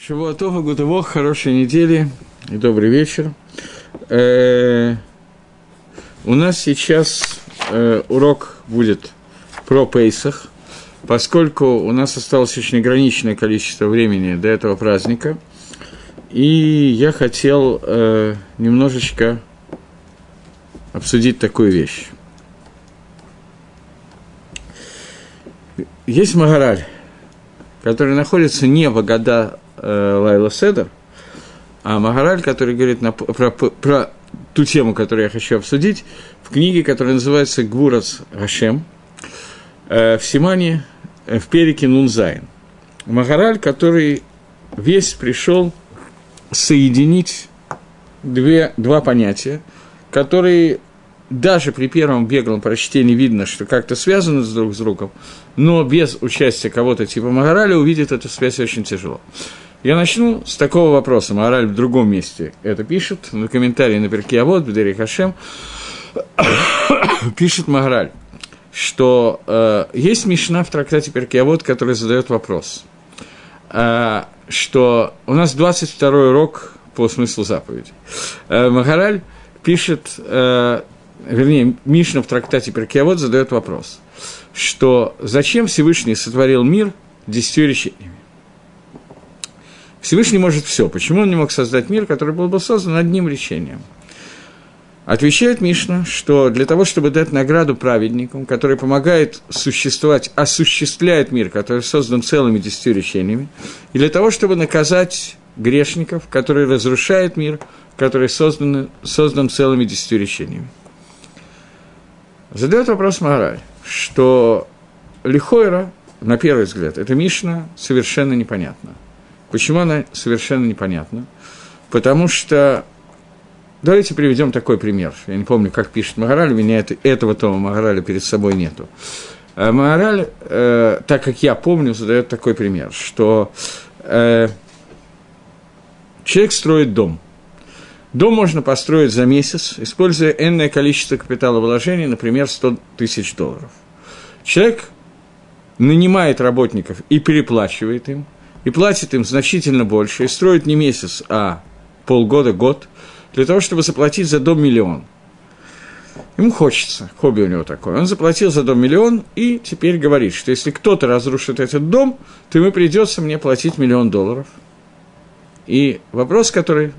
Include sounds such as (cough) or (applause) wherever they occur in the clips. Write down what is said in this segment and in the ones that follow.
Шавуатова, Гутовох, хорошей недели и добрый вечер. Э, у нас сейчас э, урок будет про Пейсах, поскольку у нас осталось очень ограниченное количество времени до этого праздника, и я хотел э, немножечко обсудить такую вещь. Есть Магараль, который находится не в Агада э, Лайла Седер, а Магараль, который говорит на, про, про ту тему, которую я хочу обсудить, в книге, которая называется «Гвурац Гашем», э, в Симане, э, в перике Нунзайн. Магараль, который весь пришел соединить две, два понятия, которые даже при первом беглом прочтении видно, что как-то связаны с друг с другом, но без участия кого-то типа Магараля увидеть эту связь очень тяжело. Я начну с такого вопроса. Мораль в другом месте это пишет, на комментарии на перке вот в Дери Хашем, (coughs) пишет Магараль, что э, есть Мишна в трактате Перкиавод, который задает вопрос, э, что у нас 22 урок по смыслу заповеди. Э, Магараль пишет, э, вернее, Мишна в трактате Перкиавод задает вопрос, что зачем Всевышний сотворил мир десятью речениями? Всевышний может все. Почему он не мог создать мир, который был бы создан одним речением? Отвечает Мишна, что для того, чтобы дать награду праведникам, который помогает существовать, осуществляет мир, который создан целыми десятью речениями, и для того, чтобы наказать грешников, которые разрушают мир, который создан, создан целыми десятью речениями. Задает вопрос Магараль, что Лихойра, на первый взгляд, эта Мишна совершенно непонятна. Почему она совершенно непонятна? Потому что Давайте приведем такой пример. Я не помню, как пишет Магараль, у меня это, этого тома Магараля перед собой нету. А Магараль, э, так как я помню, задает такой пример, что э, человек строит дом. Дом можно построить за месяц, используя энное количество капиталовложений, например, 100 тысяч долларов. Человек нанимает работников и переплачивает им – и платит им значительно больше, и строит не месяц, а полгода, год, для того, чтобы заплатить за дом миллион. Ему хочется, хобби у него такое. Он заплатил за дом миллион и теперь говорит, что если кто-то разрушит этот дом, то ему придется мне платить миллион долларов. И вопрос, который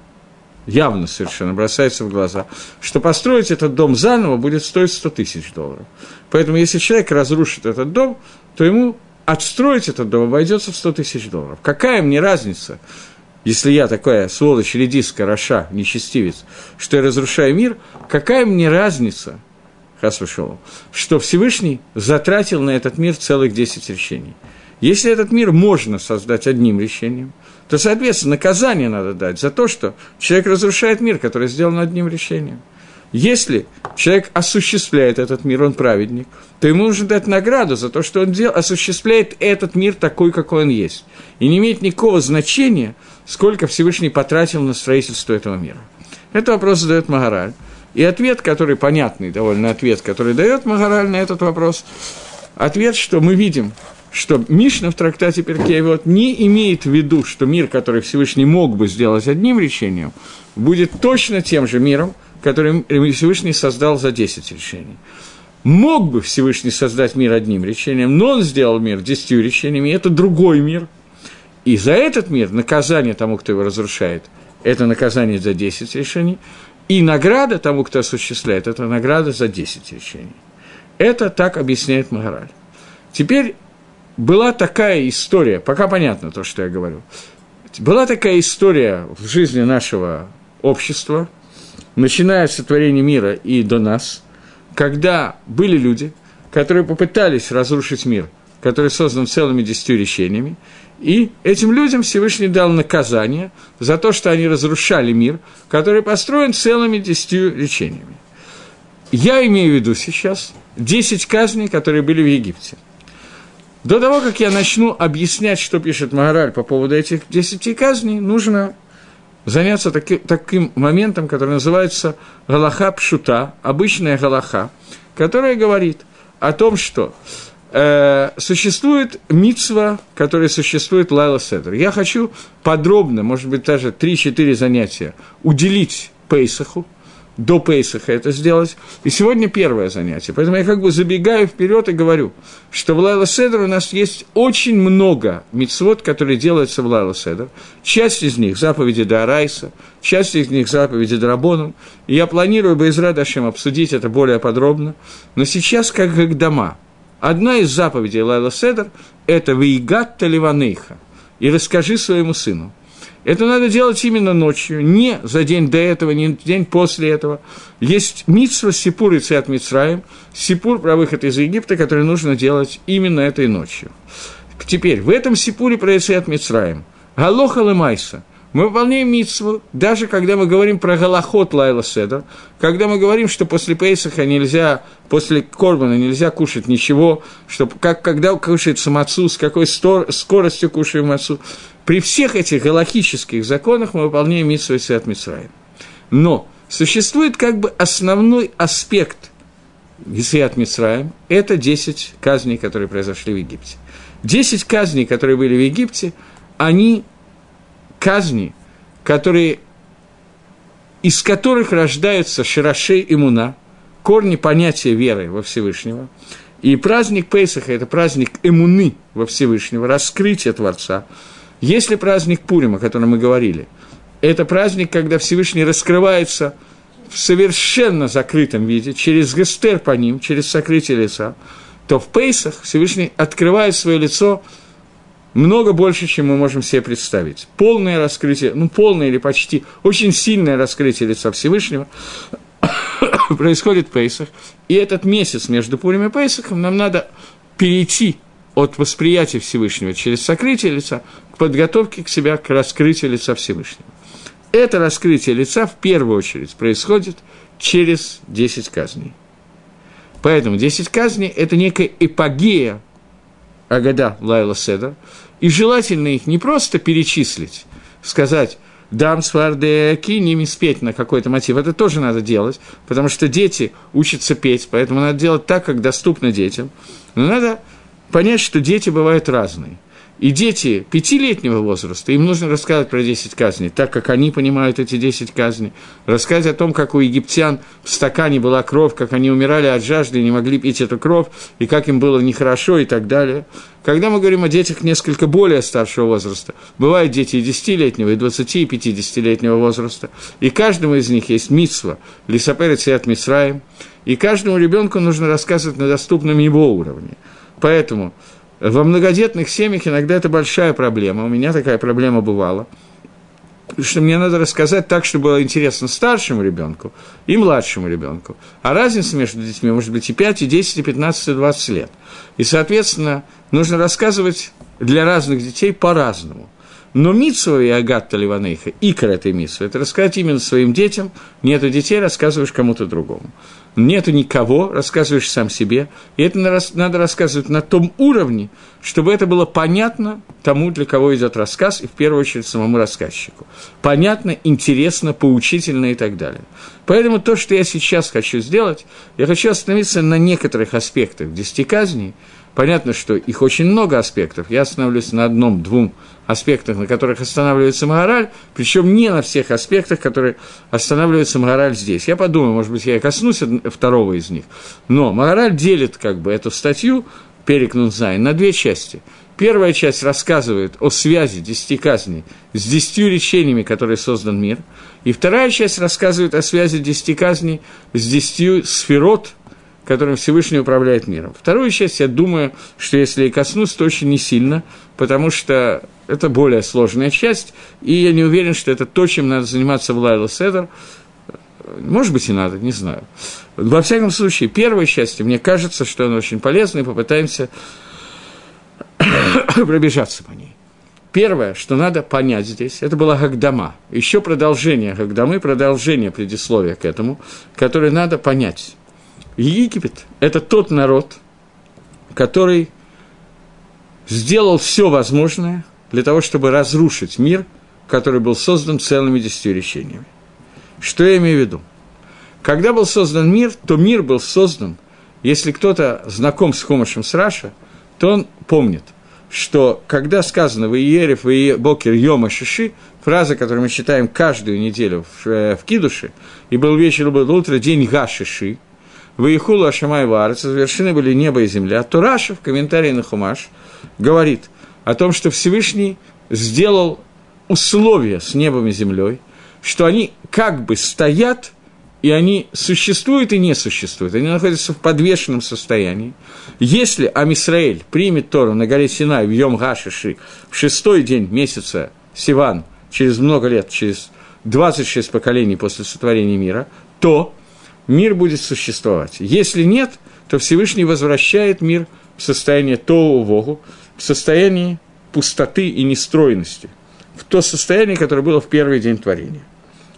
явно совершенно бросается в глаза, что построить этот дом заново будет стоить 100 тысяч долларов. Поэтому если человек разрушит этот дом, то ему отстроить этот дом обойдется в 100 тысяч долларов. Какая мне разница, если я такая сволочь, редиска, роша, нечестивец, что я разрушаю мир, какая мне разница, Хасвашову, что Всевышний затратил на этот мир целых 10 решений. Если этот мир можно создать одним решением, то, соответственно, наказание надо дать за то, что человек разрушает мир, который сделан одним решением – если человек осуществляет этот мир, он праведник, то ему нужно дать награду за то, что он дел, осуществляет этот мир такой, какой он есть. И не имеет никакого значения, сколько Всевышний потратил на строительство этого мира. Это вопрос задает Магараль. И ответ, который понятный, довольно ответ, который дает Магараль на этот вопрос, ответ, что мы видим, что Мишна в трактате Перкеевод не имеет в виду, что мир, который Всевышний мог бы сделать одним речением, будет точно тем же миром, который Всевышний создал за 10 решений. Мог бы Всевышний создать мир одним решением, но он сделал мир десятью решениями, это другой мир. И за этот мир наказание тому, кто его разрушает, это наказание за 10 решений, и награда тому, кто осуществляет, это награда за 10 решений. Это так объясняет Магараль. Теперь была такая история, пока понятно то, что я говорю, была такая история в жизни нашего общества – начиная с сотворения мира и до нас, когда были люди, которые попытались разрушить мир, который создан целыми десятью решениями, и этим людям Всевышний дал наказание за то, что они разрушали мир, который построен целыми десятью речениями. Я имею в виду сейчас десять казней, которые были в Египте. До того, как я начну объяснять, что пишет Магараль по поводу этих десяти казней, нужно заняться таки, таким моментом, который называется Галаха Пшута, обычная Галаха, которая говорит о том, что э, существует мицва, которая существует Лайла Седер. Я хочу подробно, может быть, даже 3-4 занятия уделить Пейсаху, до Пейсаха это сделать. И сегодня первое занятие. Поэтому я как бы забегаю вперед и говорю, что в Лайла Седер у нас есть очень много мицвод, которые делаются в Лайла Седер. Часть из них – заповеди Дарайса, часть из них – заповеди Драбоном. И я планирую бы из обсудить это более подробно. Но сейчас как как дома. Одна из заповедей Лайла Седер – это «Вейгат Таливанейха» – и расскажи своему сыну. Это надо делать именно ночью, не за день до этого, не день после этого. Есть митсва Сипур и Циат Мицраем, Сипур про выход из Египта, который нужно делать именно этой ночью. Теперь, в этом Сипуре про Циат Мицраем, Галоха Лемайса, мы выполняем митсву, даже когда мы говорим про Галахот Лайла Седер, когда мы говорим, что после Пейсаха нельзя, после Корбана нельзя кушать ничего, что как, когда кушается мацу, с какой стор, скоростью кушаем мацу. При всех этих галахических законах мы выполняем митсву и Свят Мицраем. Но существует как бы основной аспект Исиат Мицраем – это 10 казней, которые произошли в Египте. 10 казней, которые были в Египте, они казни, которые, из которых рождаются Широшей и Муна, корни понятия веры во Всевышнего. И праздник Пейсаха – это праздник эмуны во Всевышнего, раскрытие Творца. Если праздник Пурима, о котором мы говорили, это праздник, когда Всевышний раскрывается в совершенно закрытом виде, через гестер по ним, через сокрытие лица, то в Пейсах Всевышний открывает свое лицо много больше, чем мы можем себе представить. Полное раскрытие, ну, полное или почти, очень сильное раскрытие лица Всевышнего (coughs) происходит в Пейсах. И этот месяц между Пурим и Пейсахом нам надо перейти от восприятия Всевышнего через сокрытие лица к подготовке к себя к раскрытию лица Всевышнего. Это раскрытие лица в первую очередь происходит через 10 казней. Поэтому 10 казней – это некая эпогея Агада Лайла Седа, и желательно их не просто перечислить, сказать «дам сварде кинем» спеть на какой-то мотив. Это тоже надо делать, потому что дети учатся петь, поэтому надо делать так, как доступно детям. Но надо понять, что дети бывают разные – и дети пятилетнего возраста, им нужно рассказать про 10 казней, так как они понимают эти 10 казней. Рассказать о том, как у египтян в стакане была кровь, как они умирали от жажды и не могли пить эту кровь, и как им было нехорошо и так далее. Когда мы говорим о детях несколько более старшего возраста, бывают дети и 10-летнего, и 20, и 50-летнего возраста, и каждому из них есть митсва, лисаперец и от Мисраем, и каждому ребенку нужно рассказывать на доступном его уровне. Поэтому во многодетных семьях иногда это большая проблема. У меня такая проблема бывала. Что мне надо рассказать так, чтобы было интересно старшему ребенку и младшему ребенку. А разница между детьми может быть и 5, и 10, и 15, и 20 лет. И, соответственно, нужно рассказывать для разных детей по-разному – но Митсова и Агатта Ливанейха, икра этой Митсвы, это рассказать именно своим детям. Нету детей, рассказываешь кому-то другому. Нету никого, рассказываешь сам себе. И это надо рассказывать на том уровне, чтобы это было понятно тому, для кого идет рассказ, и в первую очередь самому рассказчику. Понятно, интересно, поучительно и так далее. Поэтому то, что я сейчас хочу сделать, я хочу остановиться на некоторых аспектах десяти казней. Понятно, что их очень много аспектов. Я остановлюсь на одном-двум аспектах, на которых останавливается Магараль, причем не на всех аспектах, которые останавливается Магараль здесь. Я подумаю, может быть, я и коснусь второго из них. Но Магараль делит как бы эту статью, Перекнут Зайн, на две части. Первая часть рассказывает о связи десяти казней с десятью речениями, которые создан мир. И вторая часть рассказывает о связи десяти казней с десятью сферот, которым Всевышний управляет миром. Вторую часть, я думаю, что если и коснусь, то очень не сильно, потому что это более сложная часть, и я не уверен, что это то, чем надо заниматься в Лайла Седер. Может быть, и надо, не знаю. Во всяком случае, первой части, мне кажется, что она очень полезна, и попытаемся (coughs) пробежаться по ней. Первое, что надо понять здесь, это была Гагдама. Еще продолжение Гагдамы, продолжение предисловия к этому, которое надо понять. Египет – это тот народ, который сделал все возможное для того, чтобы разрушить мир, который был создан целыми десятью речениями. Что я имею в виду? Когда был создан мир, то мир был создан, если кто-то знаком с Хомашем Сраша – то он помнит, что когда сказано в Иерев, в Бокер, Йома, Шиши, фраза, которую мы читаем каждую неделю в, э, в Кидуше, и был вечер, был утро, день Гашиши, Ваихулу Ашамай Варец, завершены были небо и земля, то Раша в комментарии на Хумаш говорит о том, что Всевышний сделал условия с небом и землей, что они как бы стоят, и они существуют и не существуют, они находятся в подвешенном состоянии. Если Амисраэль примет Тору на горе Синай в Йом Гашиши в шестой день месяца Сиван, через много лет, через 26 поколений после сотворения мира, то мир будет существовать. Если нет, то Всевышний возвращает мир в состояние Тоу Вогу, в состоянии пустоты и нестройности, в то состояние, которое было в первый день творения.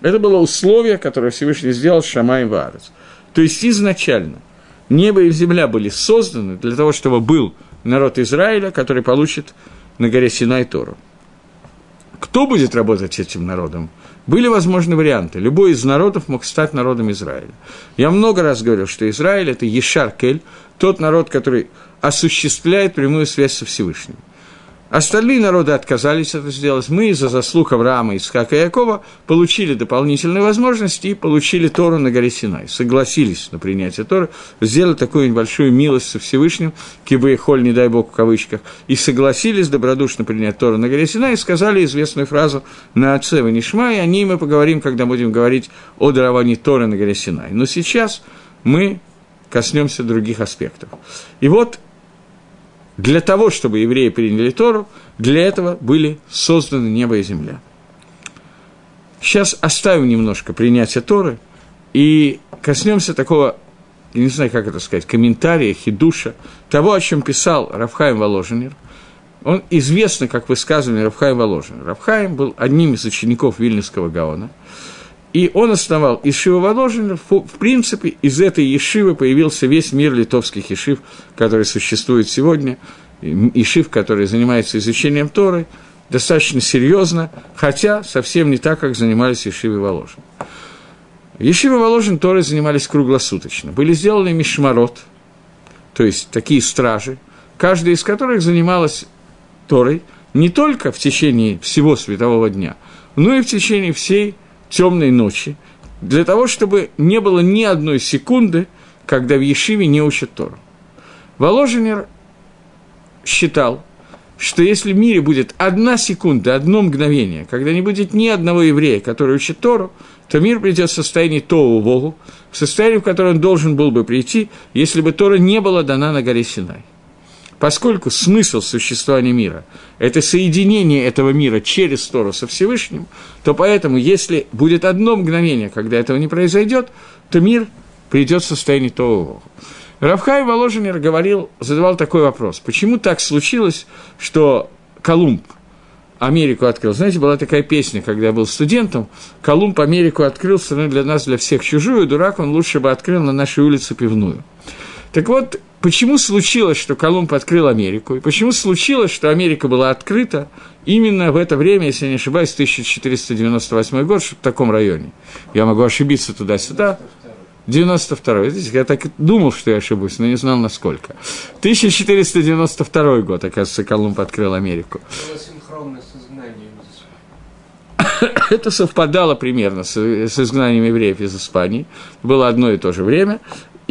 Это было условие, которое Всевышний сделал Шамай Варец. То есть изначально небо и земля были созданы для того, чтобы был народ Израиля, который получит на горе Синай Тору. Кто будет работать с этим народом? Были возможны варианты. Любой из народов мог стать народом Израиля. Я много раз говорил, что Израиль – это Ешар-Кель, тот народ, который осуществляет прямую связь со Всевышним. Остальные народы отказались это сделать. Мы из-за заслуг Авраама, Исхака и Якова получили дополнительные возможности и получили Тору на горе Синай. Согласились на принятие Торы, сделали такую небольшую милость со Всевышним, кибы холь, не дай бог, в кавычках, и согласились добродушно принять Тору на горе Синай и сказали известную фразу на отце Ванишма, и о ней мы поговорим, когда будем говорить о даровании Торы на горе Синай. Но сейчас мы коснемся других аспектов. И вот для того, чтобы евреи приняли Тору, для этого были созданы небо и земля. Сейчас оставим немножко принятие Торы и коснемся такого, я не знаю, как это сказать, комментария, хидуша, того, о чем писал Рафхайм Воложенер. Он известный как высказывание Рафхайм Воложенер. Рафхайм был одним из учеников Вильнюсского Гаона – и он основал Ишива Воложина. В принципе, из этой Ешивы появился весь мир литовских Ешив, который существует сегодня. Ишив, который занимается изучением Торы, достаточно серьезно, хотя совсем не так, как занимались Ешивы Воложин. Ешивы Воложин Торы занимались круглосуточно. Были сделаны мишмарот, то есть такие стражи, каждая из которых занималась Торой не только в течение всего светового дня, но и в течение всей темной ночи, для того, чтобы не было ни одной секунды, когда в Ешиве не учат Тору. Воложенер считал, что если в мире будет одна секунда, одно мгновение, когда не будет ни одного еврея, который учит Тору, то мир придет в состояние Тоу Богу, в состоянии, в которое он должен был бы прийти, если бы Тора не была дана на горе Синай. Поскольку смысл существования мира – это соединение этого мира через Тору со Всевышним, то поэтому, если будет одно мгновение, когда этого не произойдет, то мир придет в состояние того. Равхай Воложенер говорил, задавал такой вопрос. Почему так случилось, что Колумб Америку открыл? Знаете, была такая песня, когда я был студентом. Колумб Америку открыл, страну для нас, для всех чужую, дурак, он лучше бы открыл на нашей улице пивную. Так вот, почему случилось, что Колумб открыл Америку, и почему случилось, что Америка была открыта именно в это время, если я не ошибаюсь, 1498 год, в таком районе. Я могу ошибиться туда-сюда. 92-й. Я так думал, что я ошибусь, но не знал, насколько. 1492 год, оказывается, Колумб открыл Америку. (coughs) Это совпадало примерно с изгнанием евреев из Испании. Было одно и то же время.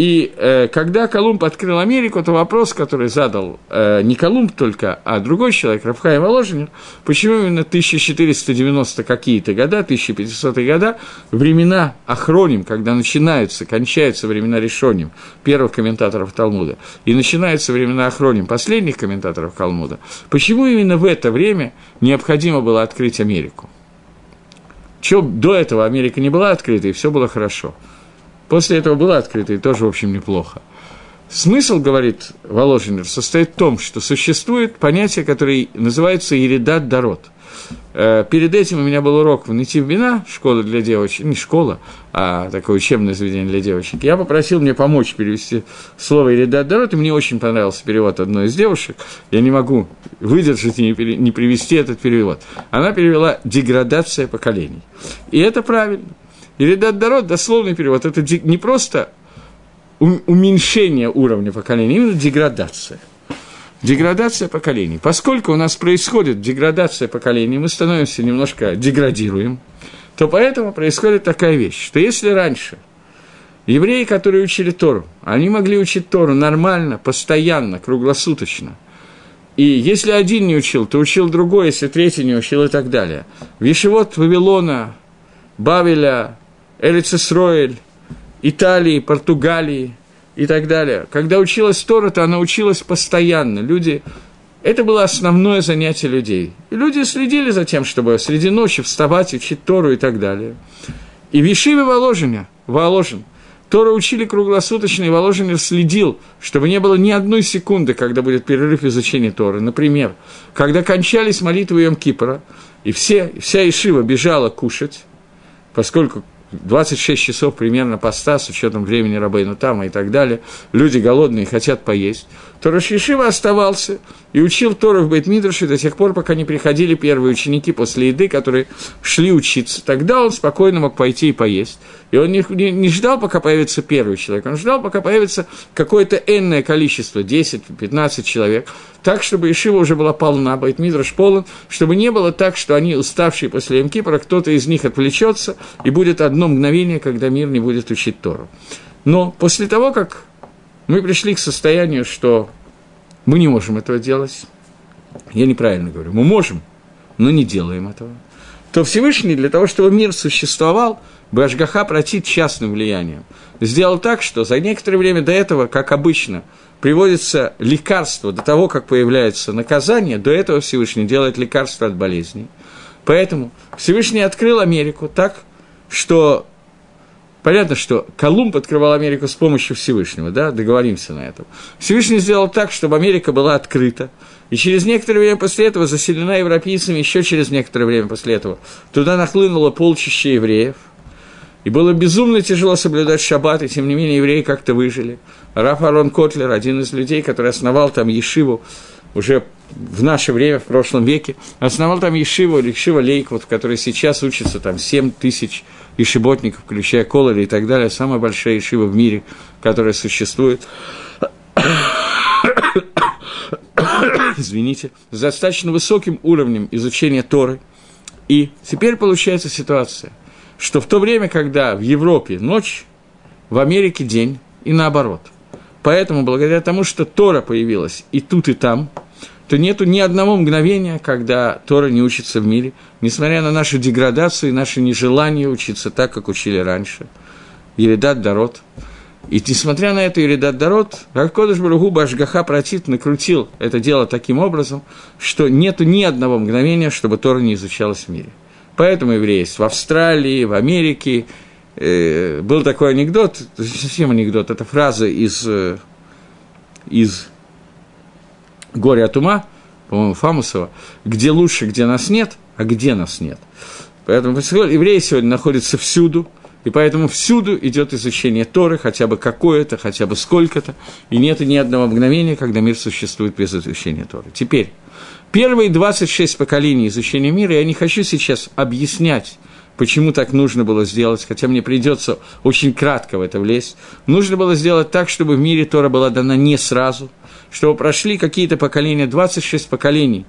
И э, когда Колумб открыл Америку, то вопрос, который задал э, не Колумб только, а другой человек, Рафхай Воложенин, почему именно 1490 какие-то года, 1500 года, времена Ахроним, когда начинаются, кончаются времена Решоним, первых комментаторов Талмуда, и начинаются времена Ахроним, последних комментаторов Талмуда, почему именно в это время необходимо было открыть Америку? Чего до этого Америка не была открыта, и все было хорошо – После этого было открыто, и тоже, в общем, неплохо. Смысл, говорит Воложенер, состоит в том, что существует понятие, которое называется «еридат дарот». Э, перед этим у меня был урок в Нитив Вина, школа для девочек, не школа, а такое учебное заведение для девочек. Я попросил мне помочь перевести слово «еридат дарот», и мне очень понравился перевод одной из девушек. Я не могу выдержать и не привести этот перевод. Она перевела «деградация поколений». И это правильно. Или даддарот, дословный перевод, это не просто уменьшение уровня поколения, именно деградация. Деградация поколений. Поскольку у нас происходит деградация поколений, мы становимся немножко деградируем, то поэтому происходит такая вещь, что если раньше евреи, которые учили Тору, они могли учить Тору нормально, постоянно, круглосуточно, и если один не учил, то учил другой, если третий не учил и так далее. Вишевод Вавилона, Бавеля, Элицесроэль, Италии, Португалии и так далее. Когда училась Тора, то она училась постоянно. Люди это было основное занятие людей. И люди следили за тем, чтобы среди ночи вставать, учить Тору и так далее. И в Ешиве Воложине, Воложин, Тора учили круглосуточно, и Воложин следил, чтобы не было ни одной секунды, когда будет перерыв изучения Торы. Например, когда кончались молитвы Йом Кипра, и все, вся Ишива бежала кушать, поскольку 26 часов примерно поста с учетом времени Рабейну Тама и так далее, люди голодные хотят поесть, то Рашишива оставался и учил Тору в Бейтмидраше до тех пор, пока не приходили первые ученики после еды, которые шли учиться. Тогда он спокойно мог пойти и поесть. И он не, не, не ждал, пока появится первый человек, он ждал, пока появится какое-то энное количество, 10-15 человек, так, чтобы Ишива уже была полна, Байтмидраш полон, чтобы не было так, что они, уставшие после Эмкипора, кто-то из них отвлечется, и будет одно мгновение, когда мир не будет учить Тору. Но после того, как мы пришли к состоянию, что мы не можем этого делать, я неправильно говорю, мы можем, но не делаем этого, то Всевышний для того, чтобы мир существовал, Башгаха протит частным влиянием. Сделал так, что за некоторое время до этого, как обычно, приводится лекарство до того, как появляется наказание, до этого Всевышний делает лекарство от болезней. Поэтому Всевышний открыл Америку так, что Понятно, что Колумб открывал Америку с помощью Всевышнего, да, договоримся на этом. Всевышний сделал так, чтобы Америка была открыта, и через некоторое время после этого заселена европейцами, еще через некоторое время после этого, туда нахлынуло полчища евреев – и было безумно тяжело соблюдать шаббат, и тем не менее евреи как-то выжили. Раф Арон Котлер, один из людей, который основал там Ешиву уже в наше время, в прошлом веке, основал там Ешиву, Ешива Лейквуд, в которой сейчас учатся там 7 тысяч ешиботников, включая Колори и так далее, самая большая Ешива в мире, которая существует. Извините, с достаточно высоким уровнем изучения Торы. И теперь получается ситуация – что в то время, когда в Европе ночь, в Америке день, и наоборот. Поэтому, благодаря тому, что Тора появилась и тут, и там, то нету ни одного мгновения, когда Тора не учится в мире, несмотря на нашу деградацию и наше нежелание учиться так, как учили раньше. Еридат Дарот. И несмотря на это Еридат Дарот, Ракодыш Баругу Башгаха Протит накрутил это дело таким образом, что нету ни одного мгновения, чтобы Тора не изучалась в мире. Поэтому евреи есть в Австралии, в Америке. Э, был такой анекдот, совсем анекдот, это фраза из, э, из «Горе от ума», по-моему, Фамусова, где лучше, где нас нет, а где нас нет. Поэтому евреи сегодня находятся всюду, и поэтому всюду идет изучение Торы, хотя бы какое-то, хотя бы сколько-то, и нет ни одного мгновения, когда мир существует без изучения Торы. Теперь, Первые 26 поколений изучения мира, я не хочу сейчас объяснять, почему так нужно было сделать, хотя мне придется очень кратко в это влезть. Нужно было сделать так, чтобы в мире Тора была дана не сразу, чтобы прошли какие-то поколения, 26 поколений.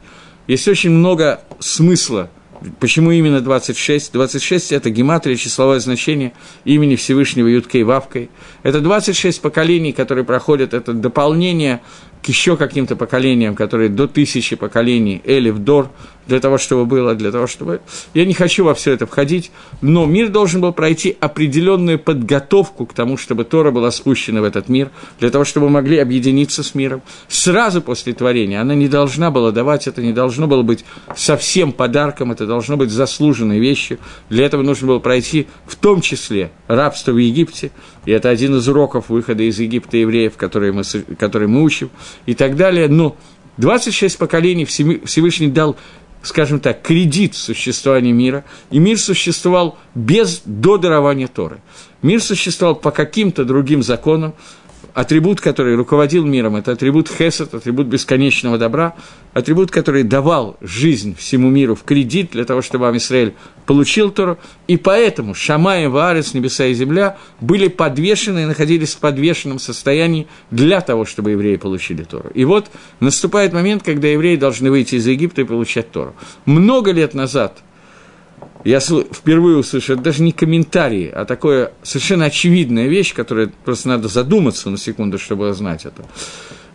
Есть очень много смысла – Почему именно 26? 26 – это гематрия, числовое значение имени Всевышнего Юткой Вавкой. Это 26 поколений, которые проходят, это дополнение к еще каким-то поколениям, которые до тысячи поколений, Элиф, Дор, для того, чтобы было, для того, чтобы... Я не хочу во все это входить, но мир должен был пройти определенную подготовку к тому, чтобы Тора была спущена в этот мир, для того, чтобы могли объединиться с миром. Сразу после творения она не должна была давать, это не должно было быть совсем подарком, это должно быть заслуженной вещью. Для этого нужно было пройти в том числе рабство в Египте, и это один из уроков выхода из Египта евреев, которые мы, которые мы учим, и так далее. Но 26 поколений Всевышний дал скажем так, кредит существования мира, и мир существовал без до дарования Торы. Мир существовал по каким-то другим законам, атрибут, который руководил миром, это атрибут хесед, атрибут бесконечного добра, атрибут, который давал жизнь всему миру в кредит для того, чтобы Амисраэль получил Тору, и поэтому Шамай, Ваарец, небеса и земля были подвешены и находились в подвешенном состоянии для того, чтобы евреи получили Тору. И вот наступает момент, когда евреи должны выйти из Египта и получать Тору. Много лет назад – я впервые услышал, это даже не комментарии, а такое совершенно очевидная вещь, которая просто надо задуматься на секунду, чтобы знать это.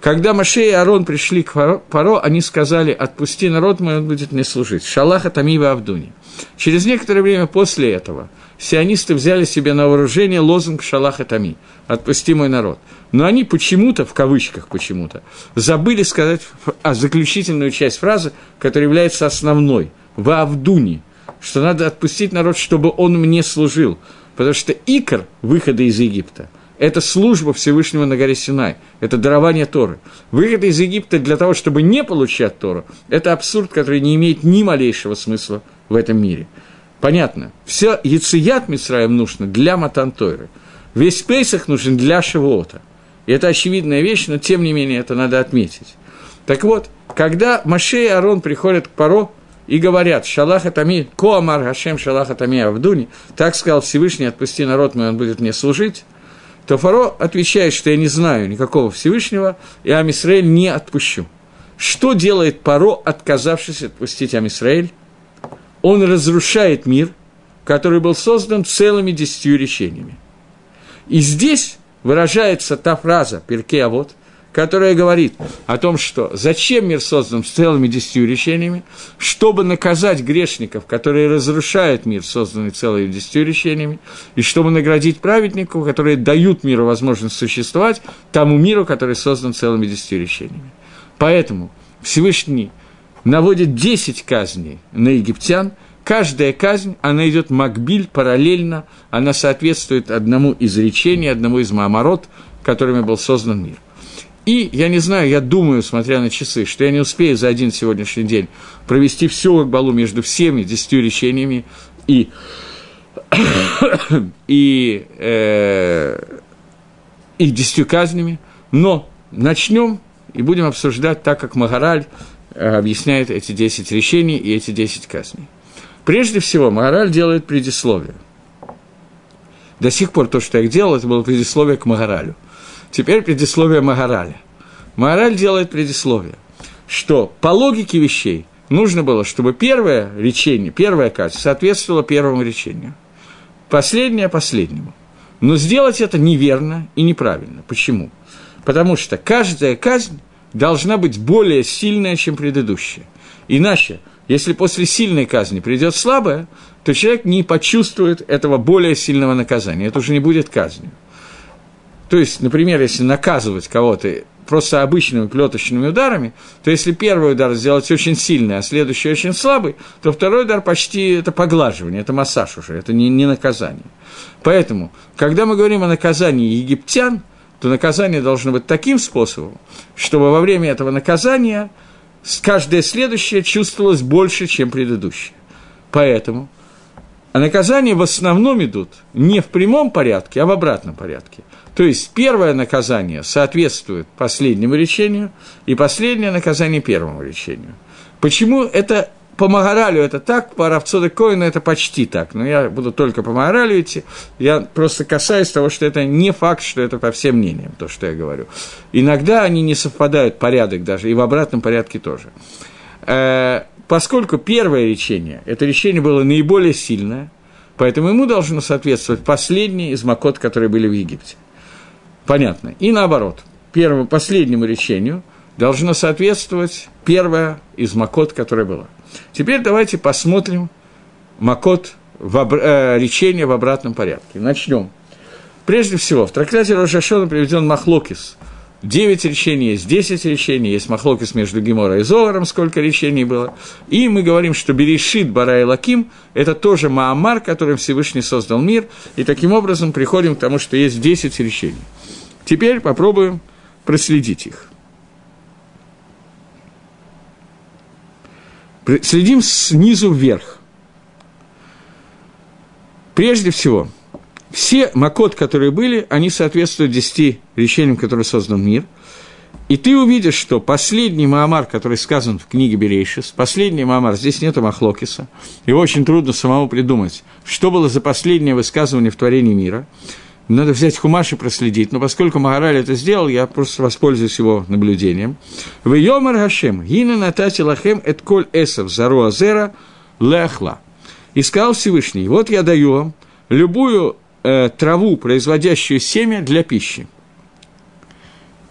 Когда Маше и Арон пришли к Паро, они сказали, отпусти народ мой, он будет мне служить. Шалаха Тамива Авдуни. Через некоторое время после этого сионисты взяли себе на вооружение лозунг Шалаха Тами, отпусти мой народ. Но они почему-то, в кавычках почему-то, забыли сказать заключительную часть фразы, которая является основной, в Авдуни – что надо отпустить народ, чтобы он мне служил. Потому что икор выхода из Египта – это служба Всевышнего на горе Синай, это дарование Торы. Выход из Египта для того, чтобы не получать Тору – это абсурд, который не имеет ни малейшего смысла в этом мире. Понятно. Все яцият Мисраем нужно для Матантойры. Весь Пейсах нужен для Шивота. И это очевидная вещь, но тем не менее это надо отметить. Так вот, когда Маше и Арон приходят к Паро, и говорят, Шалаха Тами, Коамар Хашем Шалаха Тами Авдуни, так сказал Всевышний, отпусти народ мой, он будет мне служить, то Фаро отвечает, что я не знаю никакого Всевышнего, и Амисраэль не отпущу. Что делает Паро, отказавшись отпустить Амисраэль? Он разрушает мир, который был создан целыми десятью речениями. И здесь выражается та фраза «Перке, а вот», которая говорит о том, что зачем мир создан с целыми десятью решениями, чтобы наказать грешников, которые разрушают мир, созданный целыми десятью решениями, и чтобы наградить праведников, которые дают миру возможность существовать, тому миру, который создан целыми десятью решениями. Поэтому Всевышний наводит 10 казней на египтян, каждая казнь, она идет макбиль, параллельно, она соответствует одному из речений, одному из маамарот, которыми был создан мир. И, я не знаю, я думаю, смотря на часы, что я не успею за один сегодняшний день провести всю Акбалу между всеми десятью речениями и, (coughs) и, э, и десятью казнями, но начнем и будем обсуждать так, как Магараль э, объясняет эти десять решений и эти десять казней. Прежде всего, Магараль делает предисловие. До сих пор то, что я делал, это было предисловие к Магаралю – Теперь предисловие Магараля. Магараль делает предисловие, что по логике вещей нужно было, чтобы первое речение, первая казнь соответствовала первому речению, последнее – последнему. Но сделать это неверно и неправильно. Почему? Потому что каждая казнь должна быть более сильная, чем предыдущая. Иначе, если после сильной казни придет слабая, то человек не почувствует этого более сильного наказания. Это уже не будет казнью. То есть, например, если наказывать кого-то просто обычными клеточными ударами, то если первый удар сделать очень сильный, а следующий очень слабый, то второй удар почти это поглаживание, это массаж уже, это не, не наказание. Поэтому, когда мы говорим о наказании египтян, то наказание должно быть таким способом, чтобы во время этого наказания каждое следующее чувствовалось больше, чем предыдущее. Поэтому а наказания в основном идут не в прямом порядке, а в обратном порядке – то есть первое наказание соответствует последнему речению, и последнее наказание первому речению. Почему это по Магаралю это так, по Равцоде Коину это почти так, но я буду только по Магаралю идти, я просто касаюсь того, что это не факт, что это по всем мнениям, то, что я говорю. Иногда они не совпадают, порядок даже, и в обратном порядке тоже. Э, поскольку первое речение, это речение было наиболее сильное, поэтому ему должно соответствовать последнее из макот, которые были в Египте. Понятно. И наоборот, первому, последнему речению должно соответствовать первое из макот, которое было. Теперь давайте посмотрим макот в об, э, речение в обратном порядке. Начнем. Прежде всего, в трактате Рошашона приведен Махлокис. Девять речений есть, десять речений, есть Махлокис между Гемора и Зоваром, сколько речений было. И мы говорим, что Берешит, Бара и Лаким – это тоже Маамар, которым Всевышний создал мир, и таким образом приходим к тому, что есть десять речений. Теперь попробуем проследить их. Следим снизу вверх. Прежде всего, все макот, которые были, они соответствуют десяти речениям, которые создан мир. И ты увидишь, что последний Маамар, который сказан в книге Берейшис, последний Маамар, здесь нету Махлокиса, его очень трудно самому придумать, что было за последнее высказывание в творении мира. Надо взять хумаш и проследить, но поскольку Магараль это сделал, я просто воспользуюсь его наблюдением. В Йомар Хашем, Гина Натати Лахем Эт Коль Эсов Зару Азера Лехла. И сказал Всевышний, вот я даю вам любую э, траву, производящую семя для пищи.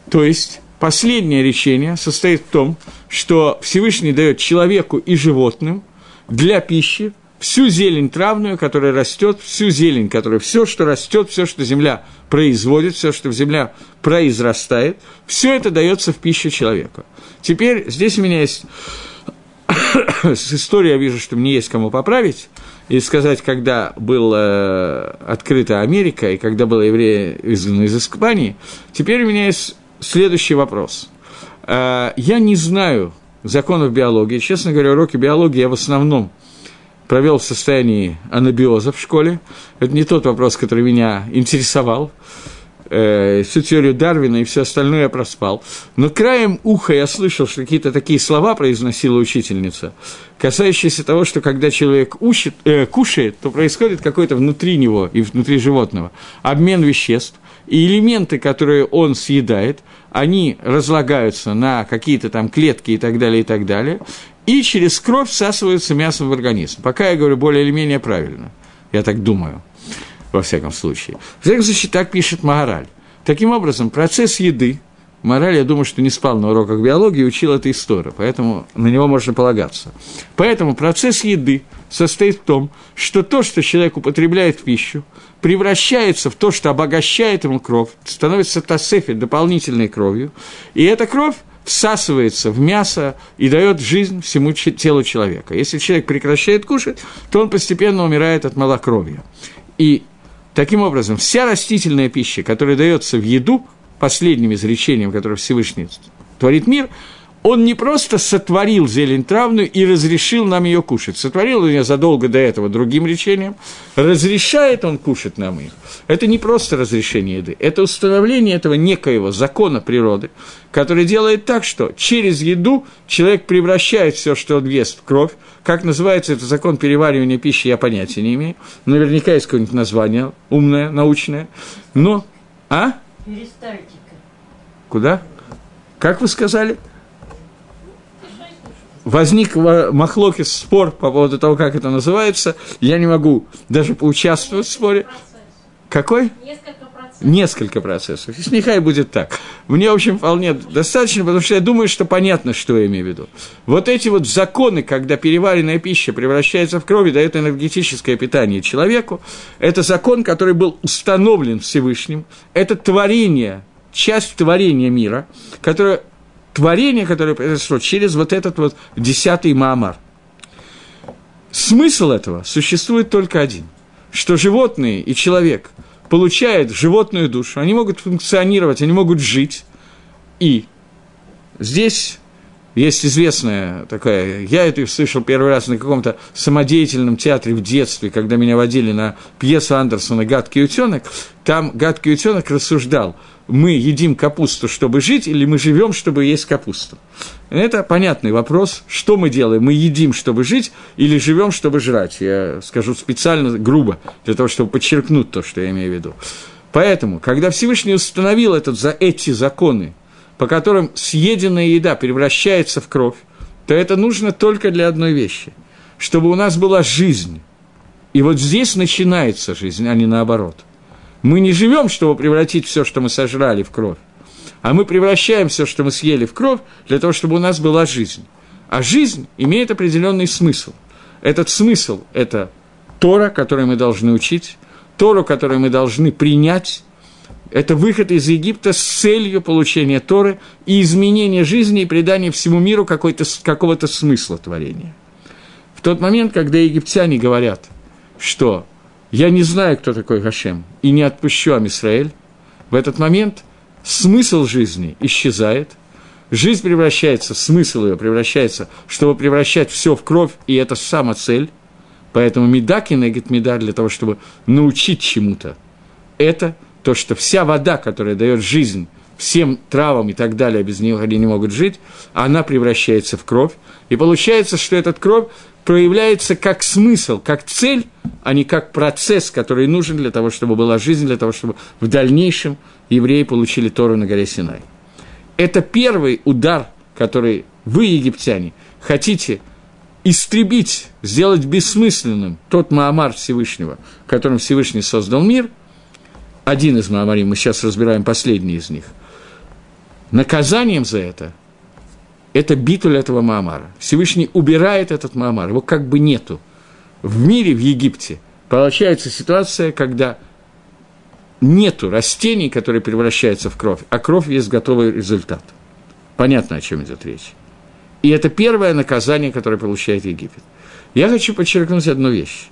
То есть, последнее речение состоит в том, что Всевышний дает человеку и животным для пищи всю зелень травную, которая растет, всю зелень, которая все, что растет, все, что земля производит, все, что земля произрастает, все это дается в пищу человеку. Теперь здесь у меня есть (coughs) с историей, я вижу, что мне есть кому поправить, и сказать, когда была э, открыта Америка и когда было евреи изгнаны из Испании, теперь у меня есть следующий вопрос. Э, я не знаю законов биологии. Честно говоря, уроки биологии я в основном провел в состоянии анабиоза в школе. Это не тот вопрос, который меня интересовал. Э, всю теорию Дарвина и все остальное я проспал. Но краем уха я слышал, что какие-то такие слова произносила учительница, касающиеся того, что когда человек учит, э, кушает, то происходит какой-то внутри него и внутри животного обмен веществ, и элементы, которые он съедает, они разлагаются на какие-то там клетки и так далее, и так далее, и через кровь всасываются мясом в организм. Пока я говорю более или менее правильно, я так думаю, во всяком случае. В всяком случае, так пишет Магараль. Таким образом, процесс еды, Мораль, я думаю, что не спал на уроках биологии, учил это историю, поэтому на него можно полагаться. Поэтому процесс еды состоит в том, что то, что человек употребляет в пищу, превращается в то, что обогащает ему кровь, становится тасефи дополнительной кровью, и эта кровь всасывается в мясо и дает жизнь всему телу человека. Если человек прекращает кушать, то он постепенно умирает от малокровия. И таким образом вся растительная пища, которая дается в еду, последним изречением, которое Всевышний творит мир, он не просто сотворил зелень травную и разрешил нам ее кушать. Сотворил он ее задолго до этого другим речением. Разрешает он кушать нам их. Это не просто разрешение еды, это установление этого некоего закона природы, который делает так, что через еду человек превращает все, что он ест, в кровь. Как называется этот закон переваривания пищи, я понятия не имею. Наверняка есть какое-нибудь название умное, научное. Но... А? Перистальтика. Куда? Как вы сказали? Возник махлокис спор по поводу того, как это называется. Я не могу даже поучаствовать в споре. Какой? Несколько процессов. Несколько процессов. Если нехай будет так. Мне, в общем, вполне достаточно, потому что я думаю, что понятно, что я имею в виду. Вот эти вот законы, когда переваренная пища превращается в кровь и дает энергетическое питание человеку, это закон, который был установлен Всевышним. Это творение, часть творения мира, которое творение, которое произошло через вот этот вот десятый Маамар. Смысл этого существует только один, что животные и человек получают животную душу, они могут функционировать, они могут жить, и здесь есть известная такая, я это слышал первый раз на каком-то самодеятельном театре в детстве, когда меня водили на пьесу Андерсона «Гадкий утенок», там гадкий утенок рассуждал – мы едим капусту, чтобы жить, или мы живем, чтобы есть капусту? Это понятный вопрос. Что мы делаем? Мы едим, чтобы жить, или живем, чтобы жрать? Я скажу специально, грубо, для того, чтобы подчеркнуть то, что я имею в виду. Поэтому, когда Всевышний установил этот, за эти законы, по которым съеденная еда превращается в кровь, то это нужно только для одной вещи – чтобы у нас была жизнь. И вот здесь начинается жизнь, а не наоборот – мы не живем, чтобы превратить все, что мы сожрали, в кровь, а мы превращаем все, что мы съели, в кровь, для того, чтобы у нас была жизнь. А жизнь имеет определенный смысл. Этот смысл – это Тора, которую мы должны учить, Тору, которую мы должны принять, это выход из Египта с целью получения Торы и изменения жизни и придания всему миру какого-то смысла творения. В тот момент, когда египтяне говорят, что я не знаю, кто такой Гашем, и не отпущу Амисраэль, в этот момент смысл жизни исчезает, жизнь превращается, смысл ее превращается, чтобы превращать все в кровь, и это сама цель. Поэтому меда кинегит меда для того, чтобы научить чему-то, это то, что вся вода, которая дает жизнь всем травам и так далее, без нее они не могут жить, она превращается в кровь. И получается, что этот кровь проявляется как смысл, как цель, а не как процесс, который нужен для того, чтобы была жизнь, для того, чтобы в дальнейшем евреи получили Тору на горе Синай. Это первый удар, который вы, египтяне, хотите истребить, сделать бессмысленным тот Маамар Всевышнего, которым Всевышний создал мир, один из Маамарей, мы сейчас разбираем последний из них, наказанием за это – это битуль этого Маамара. Всевышний убирает этот Маамар, его как бы нету. В мире, в Египте, получается ситуация, когда нету растений, которые превращаются в кровь, а кровь есть готовый результат. Понятно, о чем идет речь. И это первое наказание, которое получает Египет. Я хочу подчеркнуть одну вещь,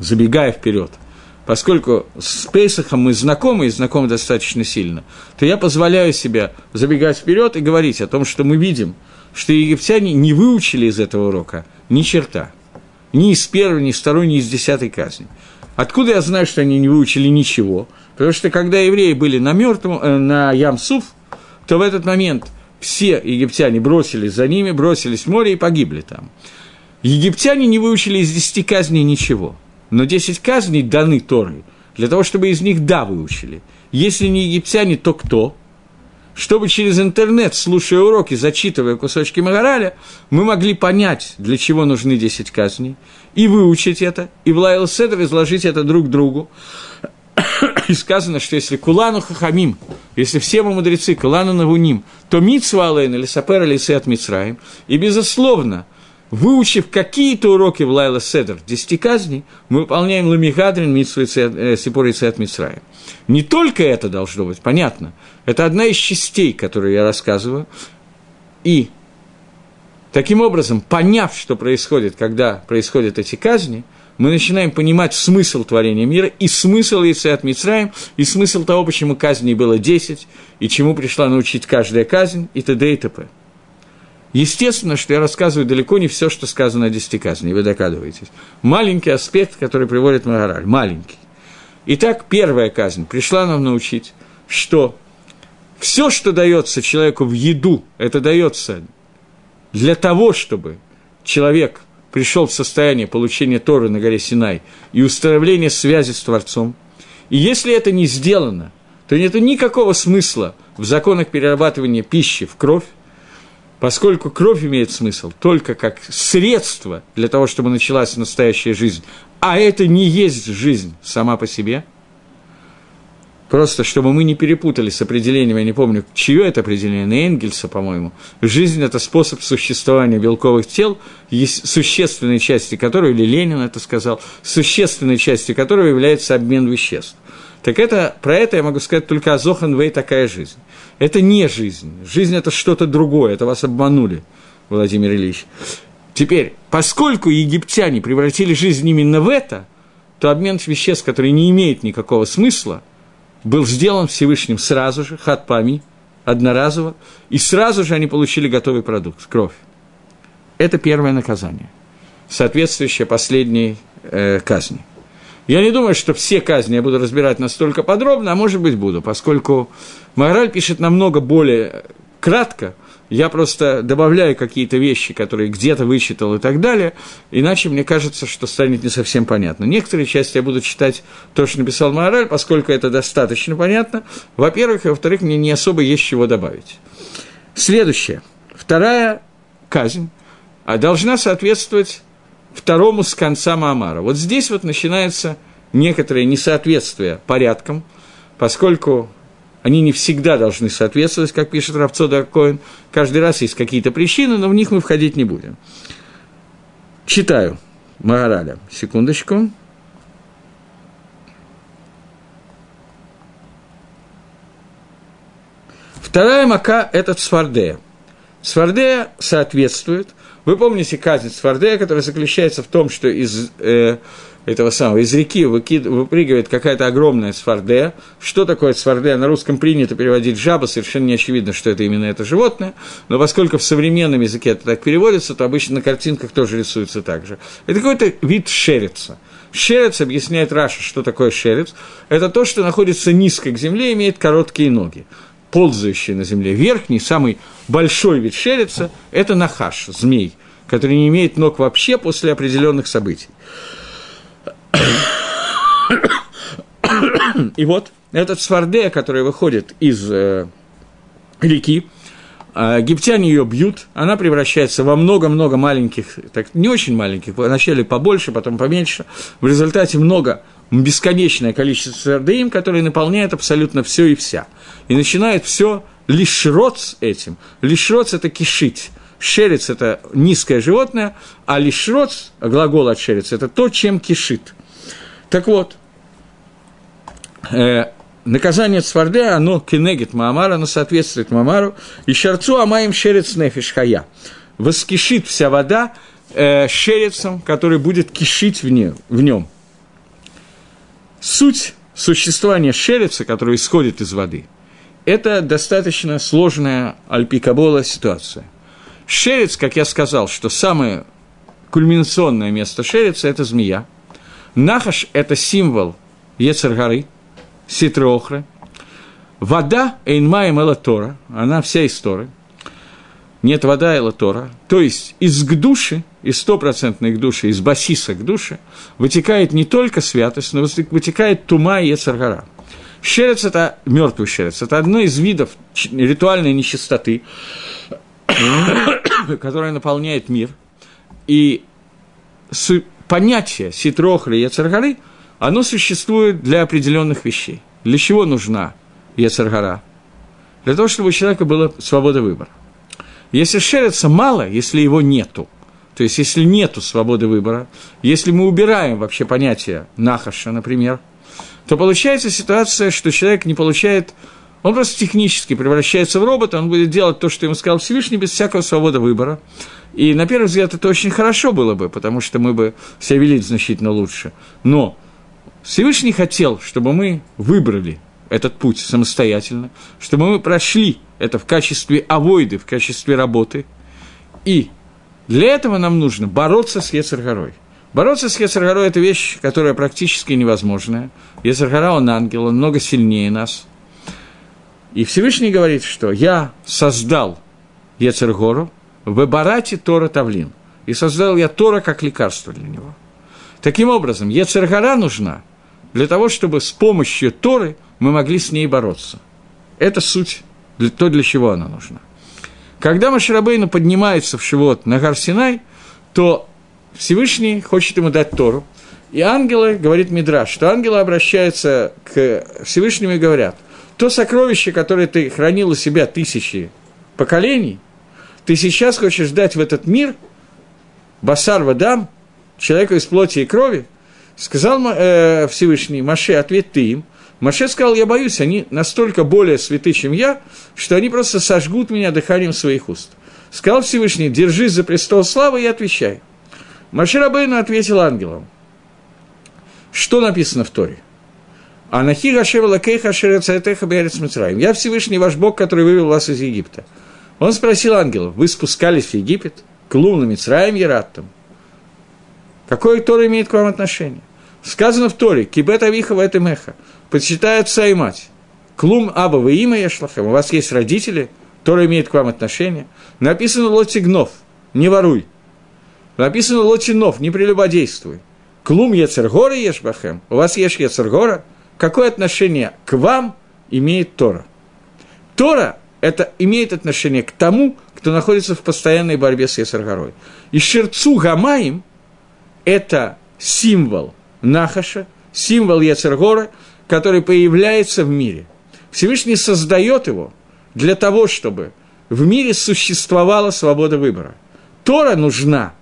забегая вперед – поскольку с Пейсахом мы знакомы и знакомы достаточно сильно, то я позволяю себе забегать вперед и говорить о том, что мы видим, что египтяне не выучили из этого урока ни черта. Ни из первой, ни из второй, ни из десятой казни. Откуда я знаю, что они не выучили ничего? Потому что когда евреи были на мертвом, э, на Ямсуф, то в этот момент все египтяне бросились за ними, бросились в море и погибли там. Египтяне не выучили из десяти казней ничего – но 10 казней даны Торой, для того, чтобы из них «да» выучили. Если не египтяне, то кто? Чтобы через интернет, слушая уроки, зачитывая кусочки Магараля, мы могли понять, для чего нужны 10 казней, и выучить это, и в Лайл Седр изложить это друг другу. (coughs) И сказано, что если Кулану Хахамим, если все мы мудрецы, Кулану Навуним, то Митсва Алейн или Сапер Алисе от Мицраим, и, безусловно, Выучив какие-то уроки в Лайла Седер, десяти казней, мы выполняем Ламигадрин, и Сипор и Цет Мицраем. Не только это должно быть, понятно. Это одна из частей, которую я рассказываю. И таким образом, поняв, что происходит, когда происходят эти казни, мы начинаем понимать смысл творения мира и смысл от Мицраем, и смысл того, почему казней было 10, и чему пришла научить каждая казнь, и т.д. и т.п. Естественно, что я рассказываю далеко не все, что сказано о десяти казней, вы догадываетесь. Маленький аспект, который приводит Магараль, маленький. Итак, первая казнь пришла нам научить, что все, что дается человеку в еду, это дается для того, чтобы человек пришел в состояние получения Торы на горе Синай и установления связи с Творцом. И если это не сделано, то нет никакого смысла в законах перерабатывания пищи в кровь, поскольку кровь имеет смысл только как средство для того, чтобы началась настоящая жизнь, а это не есть жизнь сама по себе, просто чтобы мы не перепутали с определением, я не помню, чье это определение, Энгельса, по-моему, жизнь – это способ существования белковых тел, существенной части которой, или Ленин это сказал, существенной частью которого является обмен веществ. Так это, про это я могу сказать только о Зоханвей такая жизнь. Это не жизнь. Жизнь – это что-то другое, это вас обманули, Владимир Ильич. Теперь, поскольку египтяне превратили жизнь именно в это, то обмен веществ, который не имеет никакого смысла, был сделан Всевышним сразу же, хатпами, одноразово, и сразу же они получили готовый продукт – кровь. Это первое наказание, соответствующее последней э, казни – я не думаю, что все казни я буду разбирать настолько подробно, а может быть буду, поскольку Мораль пишет намного более кратко, я просто добавляю какие-то вещи, которые где-то вычитал и так далее, иначе мне кажется, что станет не совсем понятно. Некоторые части я буду читать то, что написал Мораль, поскольку это достаточно понятно, во-первых, и во-вторых, мне не особо есть чего добавить. Следующее. Вторая казнь а должна соответствовать второму с конца Маамара. Вот здесь вот начинается некоторое несоответствие порядкам, поскольку они не всегда должны соответствовать, как пишет Равцода Коин. Каждый раз есть какие-то причины, но в них мы входить не будем. Читаю Магараля. Секундочку. Вторая мака – это Цфардея. Цфардея соответствует Вы помните казнь Сфардея, которая заключается в том, что из э, этого самого, из реки выкид, выпрыгивает какая-то огромная сфардея. Что такое сфардея? На русском принято переводить жаба, совершенно не очевидно, что это именно это животное, но поскольку в современном языке это так переводится, то обычно на картинках тоже рисуется так же. Это какой-то вид шерица. Шерец, объясняет Раша, что такое шерец. Это то, что находится низко к земле и имеет короткие ноги, ползающие на земле. Верхний, самый большой вид шерица – это нахаш, змей, который не имеет ног вообще после определенных событий. И вот этот свардея, который выходит из э, реки, э, египтяне ее бьют, она превращается во много-много маленьких, так не очень маленьких, вначале побольше, потом поменьше. В результате много, бесконечное количество свардеим, которые наполняют абсолютно все и вся. И начинает все лишь рот с этим. Лишь рот – это кишить. Шерец – это низкое животное, а лишроц, глагол от шерец – это то, чем кишит. Так вот, э, наказание Цварде, оно кенегит Маамара, оно соответствует Маамару, и шарцу амаем шерец нефиш хая. Воскишит вся вода э, шерецом, который будет кишить в, не, в нем. Суть существования шереца, который исходит из воды, это достаточно сложная альпикабола ситуация. Шерец, как я сказал, что самое кульминационное место шереца – это змея – Нахаш – это символ Ецергары, Ситрохры. Вода – Эйнмаем Элатора, она вся из Торы. Нет вода Элатора. То есть из Гдуши, из стопроцентной Гдуши, из Басиса Гдуши, вытекает не только святость, но вытекает Тума и Ецергара. Шерец – это мертвый шерец. Это одно из видов ритуальной нечистоты, (coughs) которая наполняет мир. И понятие ситрохли и яцергары, оно существует для определенных вещей. Для чего нужна яцергара? Для того, чтобы у человека была свобода выбора. Если шерится мало, если его нету, то есть если нету свободы выбора, если мы убираем вообще понятие нахаша, например, то получается ситуация, что человек не получает, он просто технически превращается в робота, он будет делать то, что ему сказал Всевышний, без всякого свободы выбора. И на первый взгляд это очень хорошо было бы, потому что мы бы себя вели значительно лучше. Но Всевышний хотел, чтобы мы выбрали этот путь самостоятельно, чтобы мы прошли это в качестве авойды, в качестве работы. И для этого нам нужно бороться с Ецаргорой. Бороться с Ецаргорой – это вещь, которая практически невозможная. Ецаргора, он ангел, он много сильнее нас. И Всевышний говорит, что я создал Ецаргору, в Барате Тора Тавлин. И создал я Тора как лекарство для него. Таким образом, Ецергара нужна для того, чтобы с помощью Торы мы могли с ней бороться. Это суть, то, для чего она нужна. Когда Маширабейну поднимается в Шивот на Гарсинай, то Всевышний хочет ему дать Тору, и ангелы, говорит Мидраш, что ангелы обращаются к Всевышнему и говорят, то сокровище, которое ты хранил у себя тысячи поколений – ты сейчас хочешь дать в этот мир? Басар вадам, человеку из плоти и крови, сказал э, Всевышний, Маше, ответь ты им. Маше сказал, я боюсь, они настолько более святы, чем я, что они просто сожгут меня дыханием своих уст. Сказал Всевышний, держись за престол славы и отвечай. Маше Рабейну ответил ангелам. Что написано в Торе? Анахи Гашева Лакейха Шерецаэтеха Берец Я Всевышний ваш Бог, который вывел вас из Египта. Он спросил ангелов, вы спускались в Египет, к Лумну, Мицраем, Ераттам? Какое Тора имеет к вам отношение? Сказано в Торе, кибет авиха в меха, почитай отца и мать. Клум аба вы имя яшлахем, у вас есть родители, Тора имеет к вам отношение. Написано лотигнов, не воруй. Написано лотинов, не прелюбодействуй. Клум ецергора ешбахем, у вас есть ецергора. Какое отношение к вам имеет Тора? Тора это имеет отношение к тому, кто находится в постоянной борьбе с Есаргорой. И Шерцу Гамаим – это символ Нахаша, символ Ецергора, который появляется в мире. Всевышний создает его для того, чтобы в мире существовала свобода выбора. Тора нужна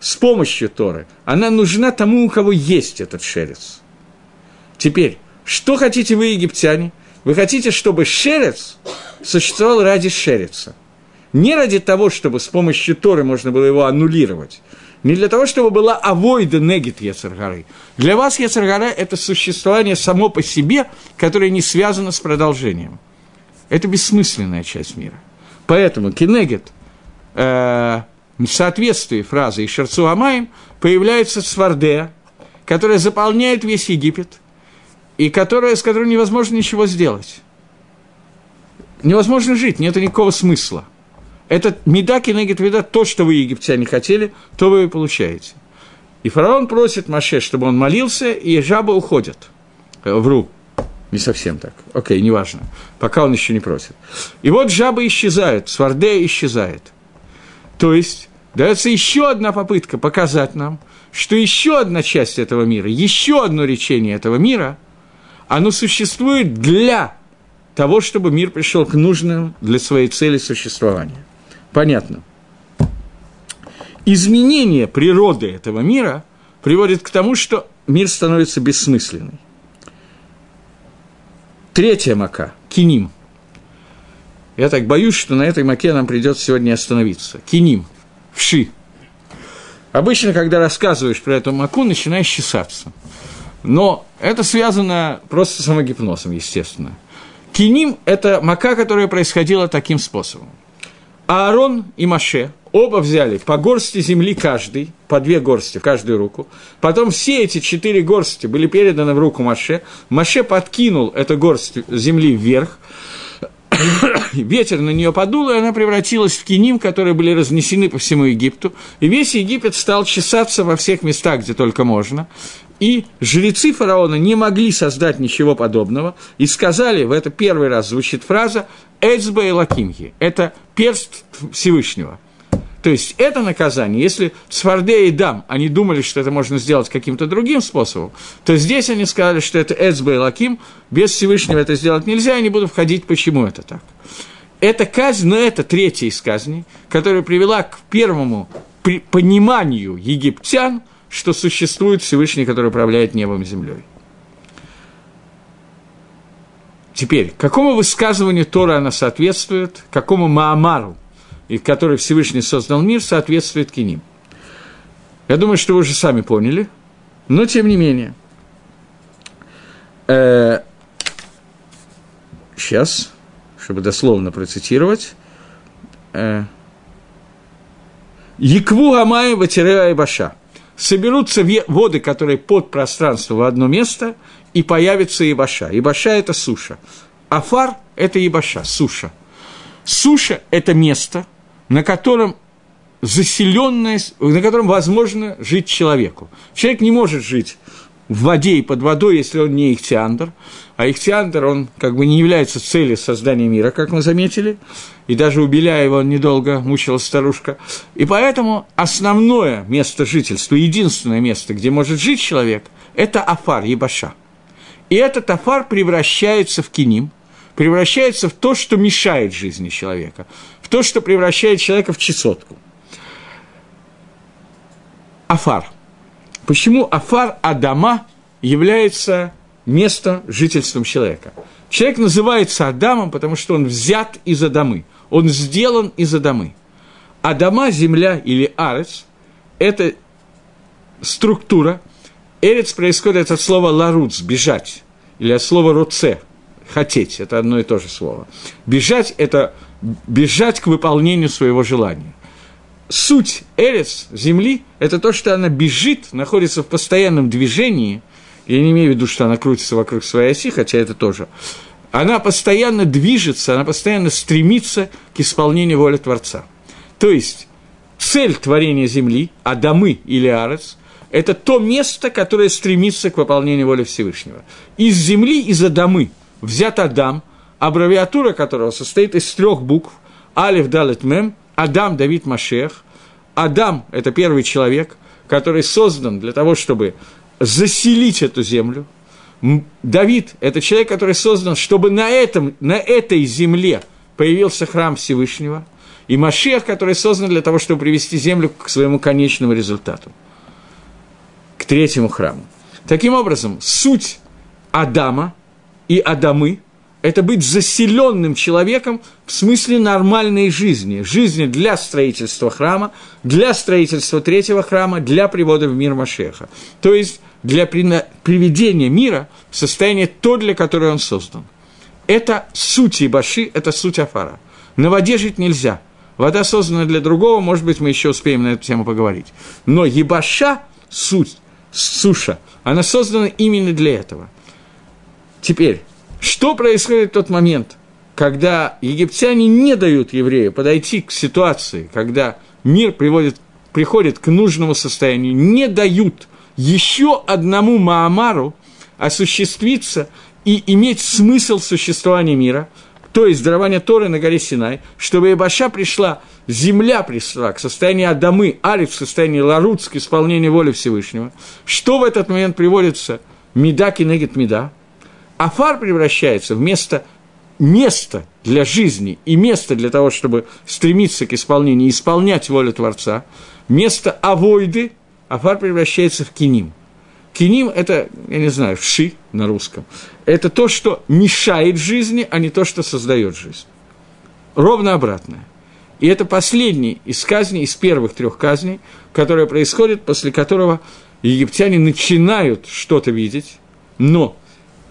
с помощью Торы. Она нужна тому, у кого есть этот шерец. Теперь, что хотите вы, египтяне? Вы хотите, чтобы шерец существовал ради шерица. не ради того, чтобы с помощью Торы можно было его аннулировать, не для того, чтобы была авойда негит Ецаргары. Для вас Ецаргара – это существование само по себе, которое не связано с продолжением. Это бессмысленная часть мира. Поэтому кинегет э, в соответствии фразы «Ишерцу Амаем» появляется свардея, которая заполняет весь Египет, и которая, с которой невозможно ничего сделать. Невозможно жить, нет никакого смысла – это меда кинегит вида, то, что вы, египтяне, хотели, то вы и получаете. И фараон просит Маше, чтобы он молился, и жабы уходят. Э, вру. Не совсем так. Окей, неважно. Пока он еще не просит. И вот жабы исчезают, свардея исчезает. То есть, дается еще одна попытка показать нам, что еще одна часть этого мира, еще одно речение этого мира, оно существует для того, чтобы мир пришел к нужным для своей цели существования. Понятно. Изменение природы этого мира приводит к тому, что мир становится бессмысленным. Третья мака – киним. Я так боюсь, что на этой маке нам придется сегодня остановиться. Киним, вши. Обычно, когда рассказываешь про эту маку, начинаешь чесаться. Но это связано просто с самогипнозом, естественно. Киним – это мака, которая происходила таким способом. Аарон и Маше оба взяли по горсти земли каждый, по две горсти в каждую руку. Потом все эти четыре горсти были переданы в руку Маше. Маше подкинул эту горсть земли вверх. Ветер на нее подул, и она превратилась в киним, которые были разнесены по всему Египту. И весь Египет стал чесаться во всех местах, где только можно. И жрецы фараона не могли создать ничего подобного, и сказали, в это первый раз звучит фраза «Эцба и Лакимхи» – это перст Всевышнего. То есть это наказание, если Сфардея и Дам, они думали, что это можно сделать каким-то другим способом, то здесь они сказали, что это Эцба и Лаким, без Всевышнего это сделать нельзя, я не буду входить, почему это так. Это казнь, но это третья из казней, которая привела к первому пониманию египтян – что существует Всевышний, который управляет небом и землей. Теперь, какому высказыванию Тора она соответствует, какому Маамару, и который Всевышний создал мир, соответствует Киним? Я думаю, что вы уже сами поняли, но тем не менее. Э, сейчас, чтобы дословно процитировать. Э, Якву Гамай Ватиреа и Баша – соберутся воды, которые под пространство в одно место, и появится Ебаша. Ебаша – это суша. Афар – это Ебаша, суша. Суша – это место, на котором заселенное, на котором возможно жить человеку. Человек не может жить в воде и под водой, если он не ихтиандр. А ихтиандр, он как бы не является целью создания мира, как мы заметили. И даже у Беляева он недолго мучилась старушка. И поэтому основное место жительства, единственное место, где может жить человек, это Афар, Ебаша. И этот Афар превращается в киним, превращается в то, что мешает жизни человека, в то, что превращает человека в чесотку. Афар – Почему Афар Адама является местом жительством человека? Человек называется Адамом, потому что он взят из Адамы, он сделан из Адамы. Адама, земля или арец – это структура. Эрец происходит от слова ларуц – бежать, или от слова руце – хотеть, это одно и то же слово. Бежать – это бежать к выполнению своего желания суть Эрец, земли, это то, что она бежит, находится в постоянном движении, я не имею в виду, что она крутится вокруг своей оси, хотя это тоже, она постоянно движется, она постоянно стремится к исполнению воли Творца. То есть, цель творения Земли, Адамы или Арец, это то место, которое стремится к выполнению воли Всевышнего. Из Земли, из Адамы взят Адам, аббревиатура которого состоит из трех букв – Алиф Далет Мем, Адам Давид Машех. Адам – это первый человек, который создан для того, чтобы заселить эту землю. Давид – это человек, который создан, чтобы на, этом, на этой земле появился храм Всевышнего. И Машех, который создан для того, чтобы привести землю к своему конечному результату, к третьему храму. Таким образом, суть Адама и Адамы – это быть заселенным человеком в смысле нормальной жизни. Жизни для строительства храма, для строительства третьего храма, для привода в мир Машеха. То есть для приведения мира в состояние то, для которого он создан. Это суть Ибаши, это суть Афара. На воде жить нельзя. Вода создана для другого, может быть, мы еще успеем на эту тему поговорить. Но Ебаша, суть, суша, она создана именно для этого. Теперь, что происходит в тот момент, когда египтяне не дают еврею подойти к ситуации, когда мир приводит, приходит к нужному состоянию, не дают еще одному Маамару осуществиться и иметь смысл существования мира, то есть дарование Торы на горе Синай, чтобы Ебаша пришла, земля пришла к состоянию Адамы, Ариф в состоянии Ларуц к исполнению воли Всевышнего, что в этот момент приводится? Меда кинегет Меда, Афар превращается в место, место для жизни и место для того, чтобы стремиться к исполнению, исполнять волю Творца, место авойды, Афар превращается в киним. Киним – это, я не знаю, вши на русском. Это то, что мешает жизни, а не то, что создает жизнь. Ровно обратное. И это последний из казней, из первых трех казней, которое происходит, после которого египтяне начинают что-то видеть, но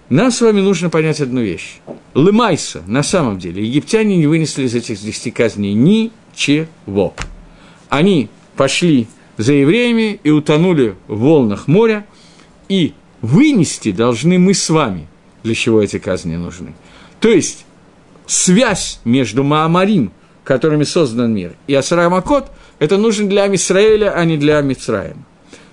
нам с вами нужно понять одну вещь. Лымайса, на самом деле, египтяне не вынесли из этих десяти казней ничего. Они пошли за евреями и утонули в волнах моря, и вынести должны мы с вами, для чего эти казни нужны. То есть, связь между Маамарим, которыми создан мир, и Асарамакот, это нужно для Амисраэля, а не для Амицраема.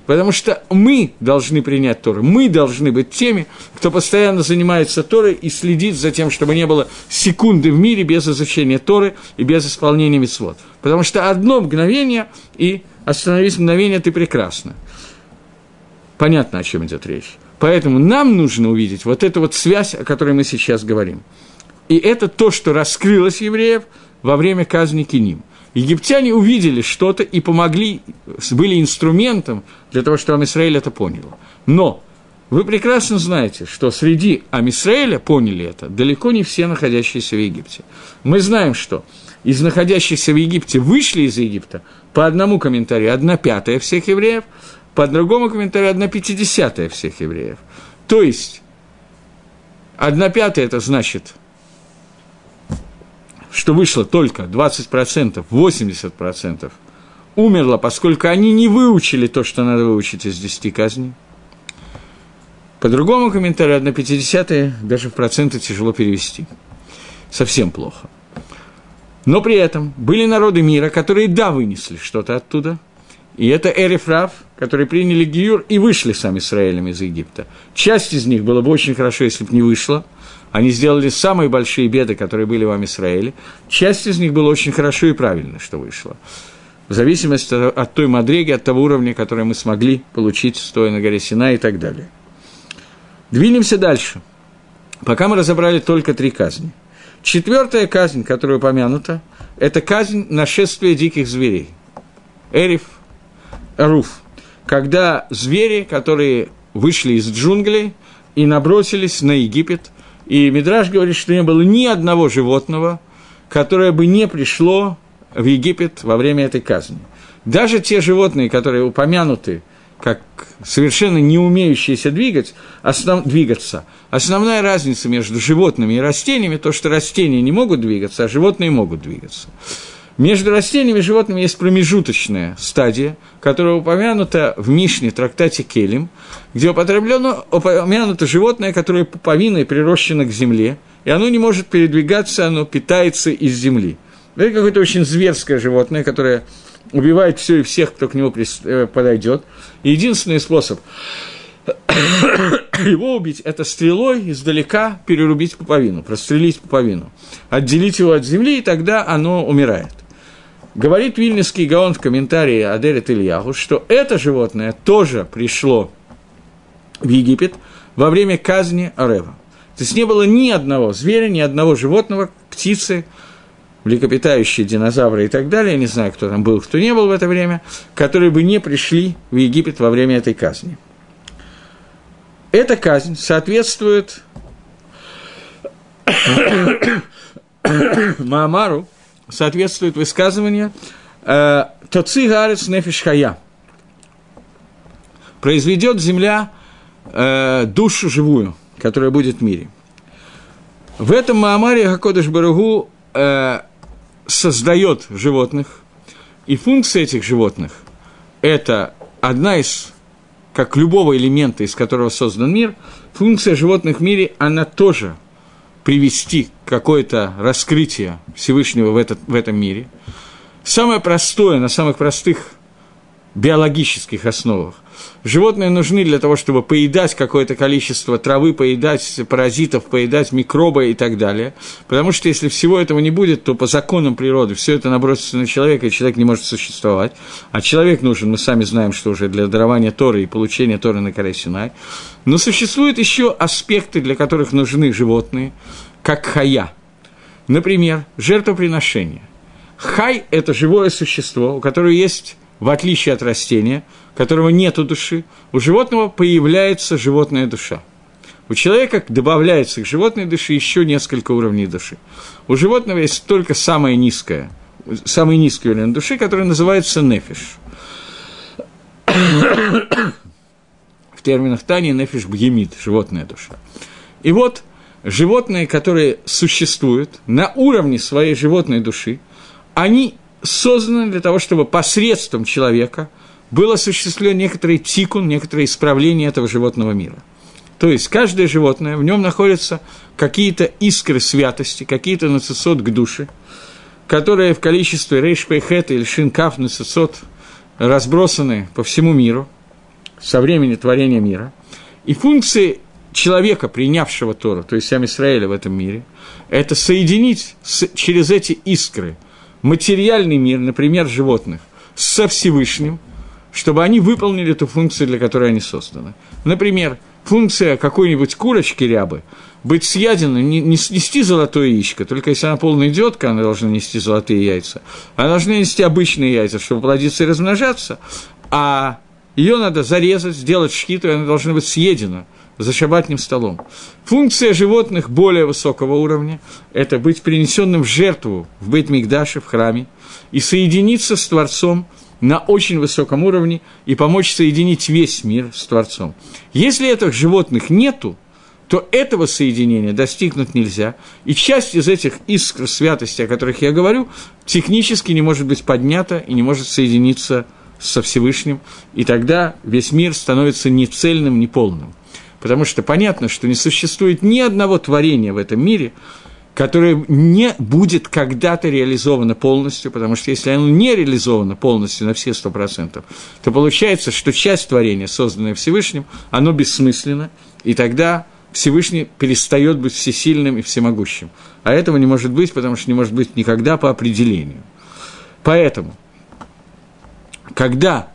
Потому что мы должны принять Тору, мы должны быть теми, кто постоянно занимается Торой и следит за тем, чтобы не было секунды в мире без изучения Торы и без исполнения митцвот. Потому что одно мгновение, и остановись мгновение, ты прекрасно. Понятно, о чем идет речь. Поэтому нам нужно увидеть вот эту вот связь, о которой мы сейчас говорим. И это то, что раскрылось евреев во время казни Киним – Египтяне увидели что-то и помогли, были инструментом для того, чтобы Амисраэль это понял. Но вы прекрасно знаете, что среди Амисраэля поняли это далеко не все находящиеся в Египте. Мы знаем, что из находящихся в Египте вышли из Египта по одному комментарию одна пятая всех евреев, по другому комментарию одна пятидесятая всех евреев. То есть, одна пятая – это значит что вышло только 20%, 80% умерло, поскольку они не выучили то, что надо выучить из 10 казней. По другому комментарию, 1 50 даже в проценты тяжело перевести. Совсем плохо. Но при этом были народы мира, которые, да, вынесли что-то оттуда. И это Эрифрав, которые приняли Гиюр и вышли сами Израилем из Египта. Часть из них было бы очень хорошо, если бы не вышло – они сделали самые большие беды, которые были в Израиле. Часть из них было очень хорошо и правильно, что вышло. В зависимости от той мадреги, от того уровня, который мы смогли получить, стоя на горе Сина и так далее. Двинемся дальше. Пока мы разобрали только три казни. Четвертая казнь, которая упомянута, это казнь нашествия диких зверей. Эриф, Руф. Когда звери, которые вышли из джунглей и набросились на Египет, и Мидраж говорит, что не было ни одного животного, которое бы не пришло в Египет во время этой казни. Даже те животные, которые упомянуты как совершенно не умеющиеся двигать, основ, двигаться, основная разница между животными и растениями, то, что растения не могут двигаться, а животные могут двигаться. Между растениями и животными есть промежуточная стадия, которая упомянута в Мишне, трактате Келем, где употреблено, упомянуто животное, которое пуповиной прирощено к земле, и оно не может передвигаться, оно питается из земли. Это какое-то очень зверское животное, которое убивает все и всех, кто к нему э, подойдет. Единственный способ (coughs) его убить – это стрелой издалека перерубить пуповину, прострелить пуповину, отделить его от земли, и тогда оно умирает. Говорит Вильнюсский Гаон в комментарии Адерет Ильяху, что это животное тоже пришло в Египет во время казни Арева. То есть не было ни одного зверя, ни одного животного, птицы, млекопитающие, динозавры и так далее, я не знаю, кто там был, кто не был в это время, которые бы не пришли в Египет во время этой казни. Эта казнь соответствует (coughs) Маамару соответствует высказывание э, «Тоци гарец нефиш хая» произведет земля э, душу живую, которая будет в мире. В этом Маамаре Хакодыш Барагу э, создает животных, и функция этих животных – это одна из, как любого элемента, из которого создан мир, функция животных в мире, она тоже привести какое-то раскрытие Всевышнего в, этот, в этом мире. Самое простое, на самых простых биологических основах. Животные нужны для того, чтобы поедать какое-то количество травы, поедать паразитов, поедать микробы и так далее. Потому что если всего этого не будет, то по законам природы все это набросится на человека, и человек не может существовать. А человек нужен, мы сами знаем, что уже для дарования Торы и получения Торы на коре Синай. Но существуют еще аспекты, для которых нужны животные, как хая. Например, жертвоприношение. Хай – это живое существо, у которого есть в отличие от растения, у которого нет души, у животного появляется животная душа. У человека добавляется к животной душе еще несколько уровней души. У животного есть только самая низкая, самый низкий уровень души, который называется нефиш. В терминах Тани нефиш бгемид, животная душа. И вот животные, которые существуют на уровне своей животной души, они созданы для того, чтобы посредством человека был осуществлен некоторый тикун, некоторое исправление этого животного мира. То есть каждое животное, в нем находятся какие-то искры святости, какие-то нацисот к душе, которые в количестве рейшпейхет или шинкаф нацисот разбросаны по всему миру со времени творения мира. И функции человека, принявшего Тору, то есть сам Израиля в этом мире, это соединить с, через эти искры материальный мир, например, животных, со Всевышним, чтобы они выполнили ту функцию, для которой они созданы. Например, функция какой-нибудь курочки рябы быть съеденной, не, не снести золотое яичко, только если она полная идиотка, она должна нести золотые яйца. Она должна нести обычные яйца, чтобы плодиться и размножаться, а ее надо зарезать, сделать шхиту, и она должна быть съедена за шабатным столом. Функция животных более высокого уровня – это быть принесенным в жертву в бейт Мигдаше, в храме, и соединиться с Творцом на очень высоком уровне и помочь соединить весь мир с Творцом. Если этих животных нету, то этого соединения достигнуть нельзя, и часть из этих искр святости, о которых я говорю, технически не может быть поднята и не может соединиться со Всевышним, и тогда весь мир становится не цельным, не полным – Потому что понятно, что не существует ни одного творения в этом мире, которое не будет когда-то реализовано полностью, потому что если оно не реализовано полностью на все сто процентов, то получается, что часть творения, созданная Всевышним, оно бессмысленно, и тогда Всевышний перестает быть всесильным и всемогущим. А этого не может быть, потому что не может быть никогда по определению. Поэтому, когда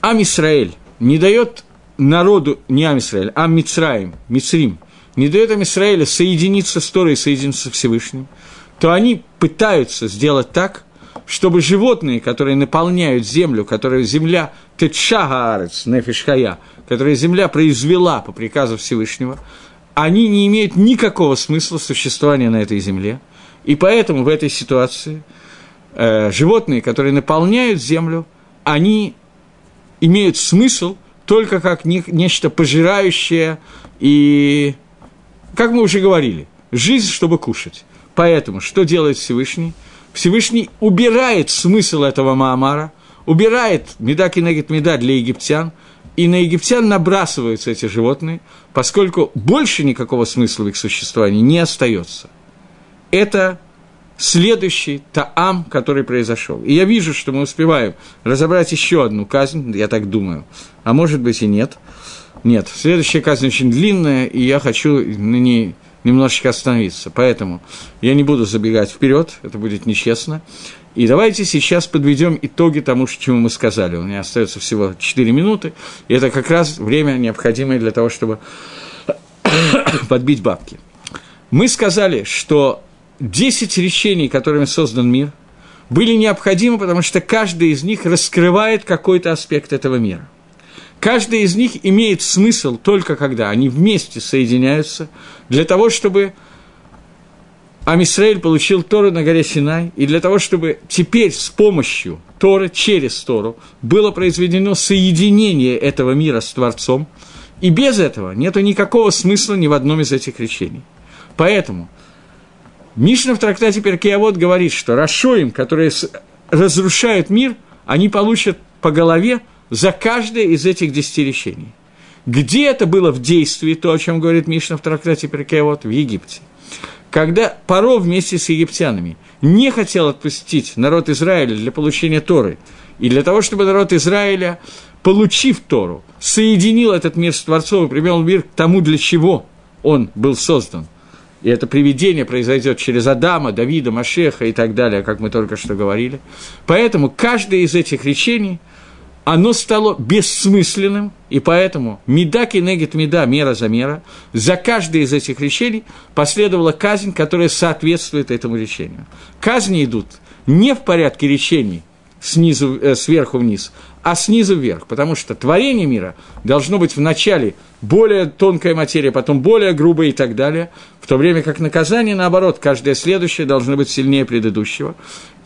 Амисраэль не дает народу, не Амисраэль, а Мицраим, Мицрим, не дает Амисраэля соединиться с Торой, соединиться со Всевышним, то они пытаются сделать так, чтобы животные, которые наполняют землю, которые земля Тетшагаарец, Нефишхая, которая земля произвела по приказу Всевышнего, они не имеют никакого смысла существования на этой земле. И поэтому в этой ситуации э, животные, которые наполняют землю, они имеют смысл – только как не, нечто пожирающее и, как мы уже говорили, жизнь, чтобы кушать. Поэтому что делает Всевышний? Всевышний убирает смысл этого Маамара, убирает меда кинегит меда для египтян, и на египтян набрасываются эти животные, поскольку больше никакого смысла в их существовании не остается. Это следующий таам, который произошел. И я вижу, что мы успеваем разобрать еще одну казнь, я так думаю, а может быть и нет. Нет, следующая казнь очень длинная, и я хочу на ней немножечко остановиться. Поэтому я не буду забегать вперед, это будет нечестно. И давайте сейчас подведем итоги тому, чему мы сказали. У меня остается всего 4 минуты, и это как раз время, необходимое для того, чтобы (coughs) подбить бабки. Мы сказали, что Десять речений, которыми создан мир, были необходимы, потому что каждый из них раскрывает какой-то аспект этого мира. Каждая из них имеет смысл только когда они вместе соединяются, для того, чтобы Амисраиль получил Тору на горе Синай, и для того, чтобы теперь с помощью Торы, через Тору, было произведено соединение этого мира с Творцом, и без этого нет никакого смысла ни в одном из этих речений. Поэтому Мишна в трактате Перкеавод говорит, что Рашоим, которые разрушают мир, они получат по голове за каждое из этих десяти речений. Где это было в действии, то, о чем говорит Мишна в трактате Перкеавод, в Египте когда Паро вместе с египтянами не хотел отпустить народ Израиля для получения Торы, и для того, чтобы народ Израиля, получив Тору, соединил этот мир с Творцом и привел мир к тому, для чего он был создан. И это приведение произойдет через Адама, Давида, Машеха и так далее, как мы только что говорили. Поэтому каждое из этих речений – оно стало бессмысленным, и поэтому меда кинегит меда, мера за мера, за каждое из этих речений последовала казнь, которая соответствует этому речению. Казни идут не в порядке речений снизу, э, сверху вниз, а снизу вверх, потому что творение мира должно быть вначале более тонкая материя, потом более грубая и так далее, в то время как наказание, наоборот, каждое следующее должно быть сильнее предыдущего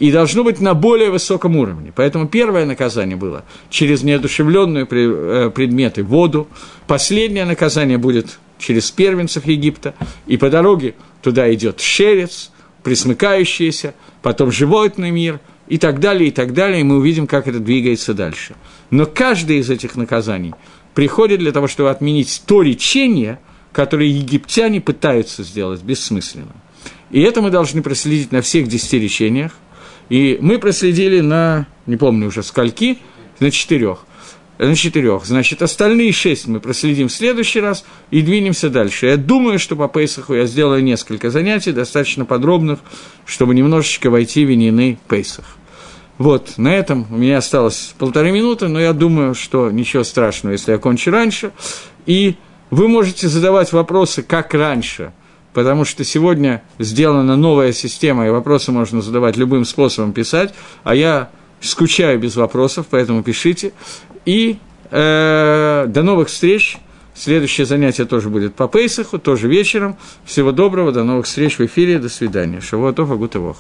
и должно быть на более высоком уровне. Поэтому первое наказание было через неодушевленные э, предметы воду, последнее наказание будет через первенцев Египта, и по дороге туда идет шерец, присмыкающийся, потом животный мир – и так далее, и так далее, и мы увидим, как это двигается дальше. Но каждое из этих наказаний приходит для того, чтобы отменить то речение, которое египтяне пытаются сделать бессмысленно. И это мы должны проследить на всех десяти речениях. И мы проследили на, не помню уже скольки, на четырех на четырех. Значит, остальные шесть мы проследим в следующий раз и двинемся дальше. Я думаю, что по Пейсаху я сделаю несколько занятий, достаточно подробных, чтобы немножечко войти в винины Пейсах. Вот, на этом у меня осталось полторы минуты, но я думаю, что ничего страшного, если я кончу раньше. И вы можете задавать вопросы, как раньше, потому что сегодня сделана новая система, и вопросы можно задавать любым способом писать, а я скучаю без вопросов, поэтому пишите. И э, до новых встреч. Следующее занятие тоже будет по Пейсаху, тоже вечером. Всего доброго, до новых встреч в эфире, до свидания. Шавуатов, Агутывох.